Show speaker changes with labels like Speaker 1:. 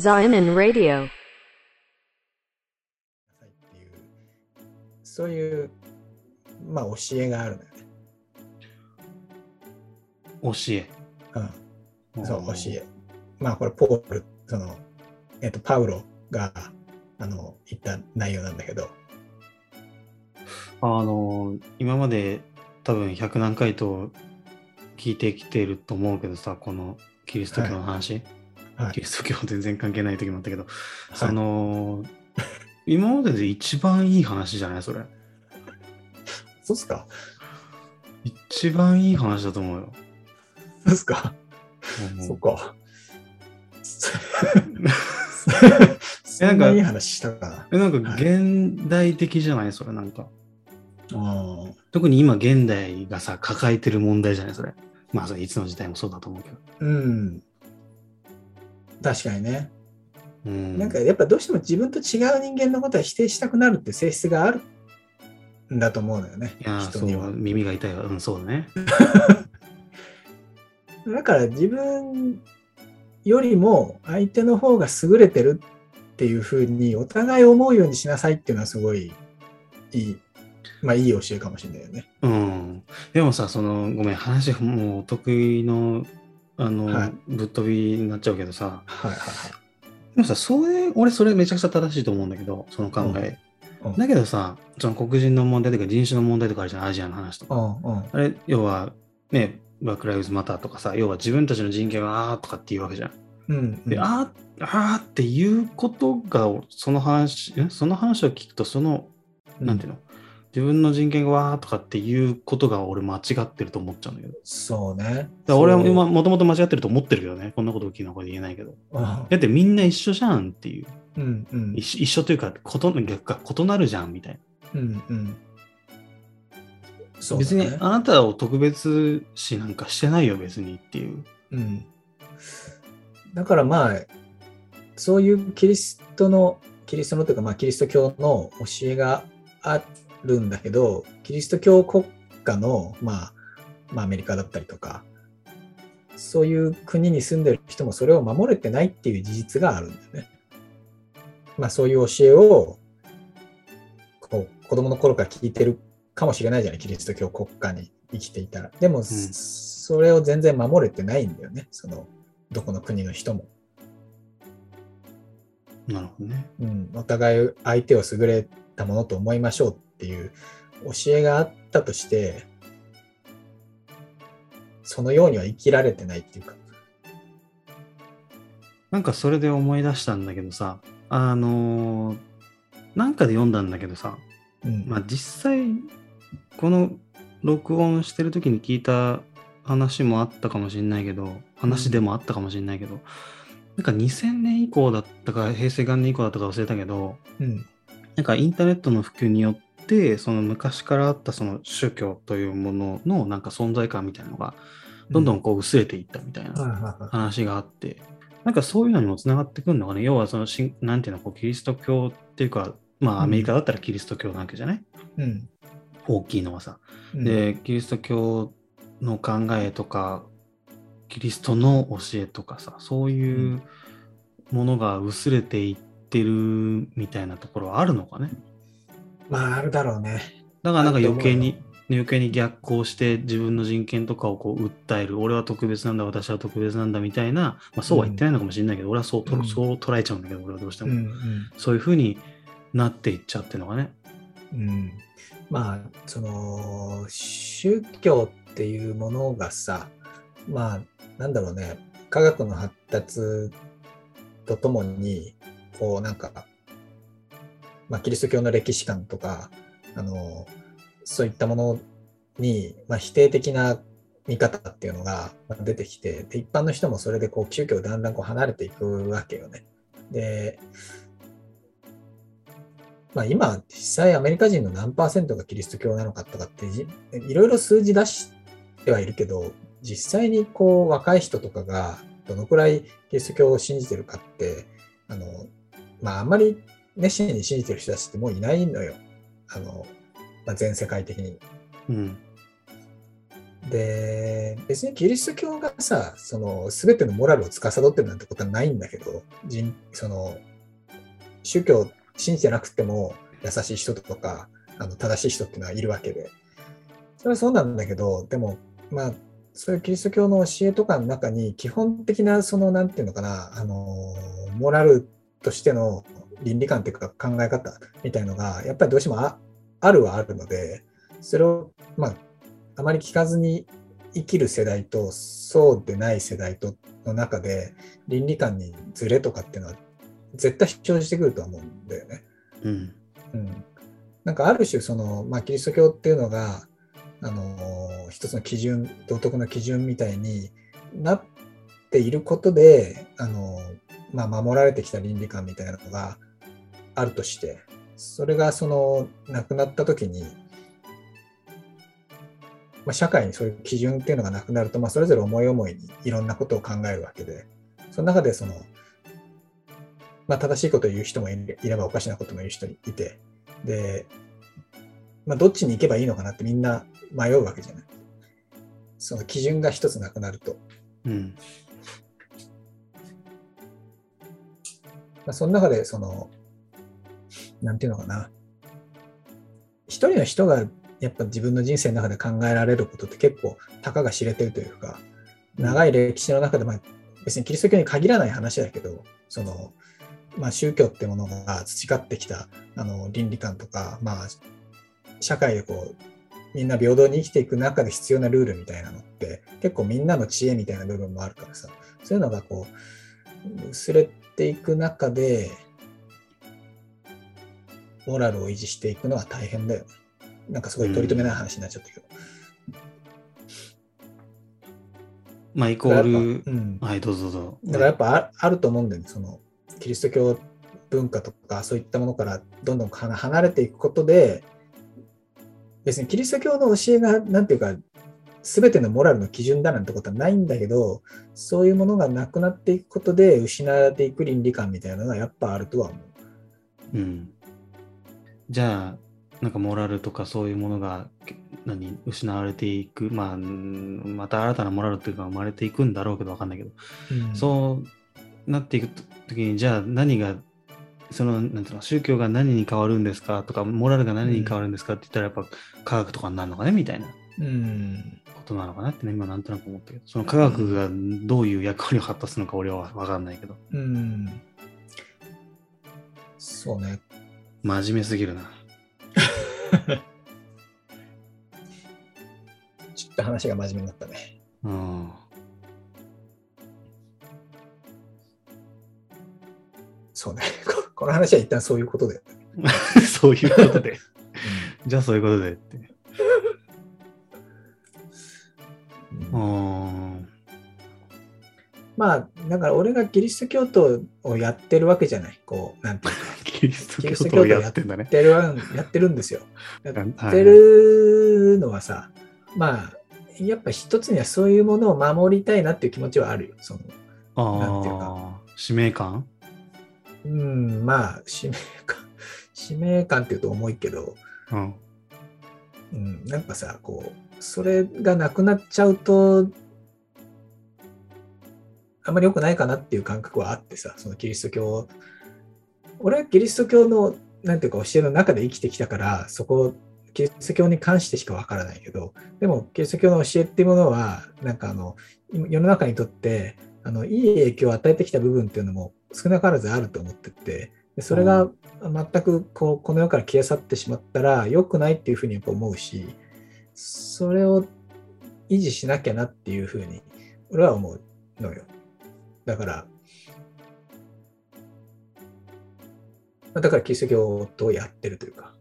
Speaker 1: Zion Radio.
Speaker 2: っていう、そういう、まあ、教えがあるのよね。
Speaker 3: 教え。
Speaker 2: うん、そう、教え。まあ、これ、ポール、その、えっ、と、パウロが、あの、言った内容なんだけど、
Speaker 3: あの、今まで多分100何回と聞いてきてると思うけどさ、このキリスト教の話。
Speaker 2: はい
Speaker 3: キリスト教は全然関係ない時もあったけど、その、今までで一番いい話じゃない？それ。
Speaker 2: そうっすか？
Speaker 3: 一番いい話だと思うよ。
Speaker 2: そうっすか、
Speaker 3: うん
Speaker 2: そっか。
Speaker 3: えなんか
Speaker 2: いい話したか
Speaker 3: えなんか
Speaker 2: はい
Speaker 3: 現代的じゃない？それなんか。特に今現代がさ、抱えてる問題じゃない？それ。まあ、それいつの時代もそうだと思うけど。
Speaker 2: うん。確かにね。
Speaker 3: うん。
Speaker 2: なんかやっぱどうしても自分と違う人間のことは否定したくなるって性質があるんだと思うのよね。
Speaker 3: いや
Speaker 2: 人には
Speaker 3: う、。耳が痛いわ。うん、そうだね。
Speaker 2: だから自分よりも相手の方が優れてるっていうふうにお互い思うようにしなさいっていうのはすごいいい、まあいい教えかもしれないよね。
Speaker 3: うん。でもさ、その、ごめん、話もうお得意の、あの、
Speaker 2: はい
Speaker 3: ぶっ飛びになっちゃうけどさ、
Speaker 2: はいはい
Speaker 3: でもさ、それ、俺それめちゃくちゃ正しいと思うんだけど、その考え。
Speaker 2: うん
Speaker 3: だけどさ、その黒人の問題とか人種の問題とかあるじゃん、アジアの話とか。
Speaker 2: はい。うんうん
Speaker 3: あれ、要は、ね、ブラック・ライブズ・マターとかさ、要は自分たちの人権はあーとかっていうわけじゃん。
Speaker 2: うん
Speaker 3: で、あー、あーっていうことが、その話、んその話を聞くと、その、なんていうの、自分の人権がわーとかっていうことが俺間違ってると思っちゃうんだけど。だか
Speaker 2: そうね。
Speaker 3: ら俺は今もともと間違ってると思ってるけどね。こんなこと大きな声で言えないけど。だってみんな一緒じゃんっていう。
Speaker 2: うんうん
Speaker 3: 一緒というか、こと逆か異なるじゃんみたいな。
Speaker 2: うんうんそうだ
Speaker 3: 別に
Speaker 2: ね
Speaker 3: あなたを特別視なんかしてないよ、別にっていう。
Speaker 2: うん、だからまあそういうキリストのキリストのというかまあキリスト教の教えがあるんだけどキリスト教国家のまあまあアメリカだったりとかそういう国に住んでる人もそれを守れてないっていう事実があるんだよね。まあそういう教えをこう子供の頃から聞いてるかもしれないじゃない？キリスト教国家に生きていたら。でも、それを全然守れてないんだよね。そのどこの国の人も。
Speaker 3: なるほどね。
Speaker 2: うん、お互い相手を優れたものと思いましょうっていう教えがあったとして、そのようには生きられてないっていうか。
Speaker 3: なんかそれで思い出したんだけどさ、あのーなんかで読んだんだけどさ、
Speaker 2: うん。
Speaker 3: まあ実際、この録音してる時に聞いた話もあったかもしれないけど、話でもあったかもしれないけど、なんか2000年以降だったか、平成元年以降だったか忘れたけど、
Speaker 2: うん
Speaker 3: なんかインターネットの普及によって、その昔からあったその宗教というもののなんか存在感みたいなのが、どんどんこう薄れていったみたいな話があって、なんかそういうのにもつながってくるのかね。要はそのしん、なんていうの、こうキリスト教っていうか、まあアメリカだったらキリスト教なわけじゃない、
Speaker 2: うん。
Speaker 3: 大きいのはさ。
Speaker 2: うん。
Speaker 3: で、キリスト教の考えとか、キリストの教えとかさ、そういうものが薄れていってるみたいなところはあるのかね。
Speaker 2: まああるだろうね。
Speaker 3: だからなんか余計に、余計に逆行して自分の人権とかをこう訴える、俺は特別なんだ、私は特別なんだみたいな、まあ、そうは言ってないのかもしれないけど、俺はそうと、
Speaker 2: うん。
Speaker 3: そう捉えちゃうんだけど、俺はどうしても、
Speaker 2: うんうん。
Speaker 3: そういうふうになっていっちゃうっていうのがね。
Speaker 2: うん、まあその宗教っていうものがさまあなんだろうね。科学の発達とともにこうなんか、まあ、キリスト教の歴史観とかあのそういったものに、まあ、否定的な見方っていうのが出てきてで一般の人もそれでこう宗教をだんだんこう離れていくわけよね。でまあ、今、実際アメリカ人の何パーセントがキリスト教なのかとかってじ、いろいろ数字出してはいるけど、実際にこう若い人とかがどのくらいキリスト教を信じてるかって、あの、まあ、あんまり熱心に信じてる人たちってもういないのよ。あの、まあ、全世界的に。
Speaker 3: うん。
Speaker 2: で、別にキリスト教がさ、その全てのモラルを司ってるなんてことはないんだけど、人その宗教を信じてなくても優しい人とか、あの正しい人っていうのはいるわけで。それはそうなんだけど、でも、まあ、そういうキリスト教の教えとかの中に、基本的な、その、なんていうのかな、あの、モラルとしての倫理観っていうか考え方みたいのが、やっぱりどうしてもああるはあるので、それを、まあ、あまり聞かずに生きる世代と、そうでない世代との中で、倫理観にズレとかっていうのは、絶対生じてくるとは思うんだよね。
Speaker 3: うん。
Speaker 2: うん。なんかある種、その、まあ、キリスト教っていうのが、あの、一つの基準、道徳の基準みたいになっていることで、あの、まあ、守られてきた倫理観みたいなのがあるとして、それがその、なくなった時に、まあ、社会にそういう基準っていうのがなくなると、まあ、それぞれ思い思いにいろんなことを考えるわけで、その中でその、まあ、正しいことを言う人もいればおかしなことも言う人いて、で、まあ、どっちに行けばいいのかなってみんな迷うわけじゃない。その基準が一つなくなると。
Speaker 3: うん。
Speaker 2: まあ、その中で、その、なんていうのかな。一人の人がやっぱ自分の人生の中で考えられることって結構たかが知れてるというか、長い歴史の中で、まあ、別にキリスト教に限らない話だけど、その、まあ、宗教ってものが培ってきたあの倫理観とか、まあ、社会でこうみんな平等に生きていく中で必要なルールみたいなのって結構みんなの知恵みたいな部分もあるからさそういうのがこう薄れていく中でモラルを維持していくのは大変だよね。なんかすごい取り留めない話になっちゃったけど。
Speaker 3: まあ、イコール、
Speaker 2: ぱうん、
Speaker 3: はい、どうぞどうぞ。
Speaker 2: だからやっぱああると思うんだよね、そのキリスト教文化とかそういったものからどんどん離離れていくことで、別にキリスト教の教えが、なんていうか、すべてのモラルの基準だなんてことはないんだけど、そういうものがなくなっていくことで失われていく倫理観みたいなのがやっぱあるとは思う。
Speaker 3: うん。じゃあ、なんかモラルとかそういうものがけ何失われていく、まあ、うんまた新たなモラルっていうか生まれていくんだろうけど分かんないけど、そうなっていくときに、じゃあ何が、その、なんていうの、宗教が何に変わるんですかとか、モラルが何に変わるんですかって言ったら、やっぱ科学とかになるのかねみたいな
Speaker 2: うん。うん。
Speaker 3: ことなのかなってね、今なんとなく思ったけど、その科学がどういう役割を果たすのか俺は分かんないけど、
Speaker 2: うん。そうね。
Speaker 3: 真面目すぎるな。
Speaker 2: ちょっと話が真面目になったね。
Speaker 3: うん。
Speaker 2: そうね。ここの話は一旦そういうことで。
Speaker 3: そういうことで。じゃあそういうことでって。
Speaker 2: まあ、だから俺がキリスト教徒をやってるわけじゃない。こう、なんていうか。
Speaker 3: キリスト教徒をやってんだね
Speaker 2: やっ。てるわやってるんですよ。やっ
Speaker 3: はい
Speaker 2: てるのはさ、まあ、やっぱ一つにはそういうものを守りたいなっていう気持ちはあるよ。そのなんていう
Speaker 3: ああ、使命感？
Speaker 2: うん、まあ、使命感、使命感っていうと重いけど、
Speaker 3: うん。
Speaker 2: うん、なんかさ、こう、それがなくなっちゃうと、あんまり良くないかなっていう感覚はあってさ、そのキリスト教、俺はキリスト教の、なんていうか教えの中で生きてきたから、そこ、キリスト教に関してしかわからないけど、でも、キリスト教の教えっていうものは、なんかあの、世の中にとって、あの、いい影響を与えてきた部分っていうのも少なからずあると思ってて、でそれが全くこうこの世から消え去ってしまったら良くないっていうふうにやっぱ思うし、それを維持しなきゃなっていうふうに俺は思うのよ。だから、だからキリスト教とやってるというか、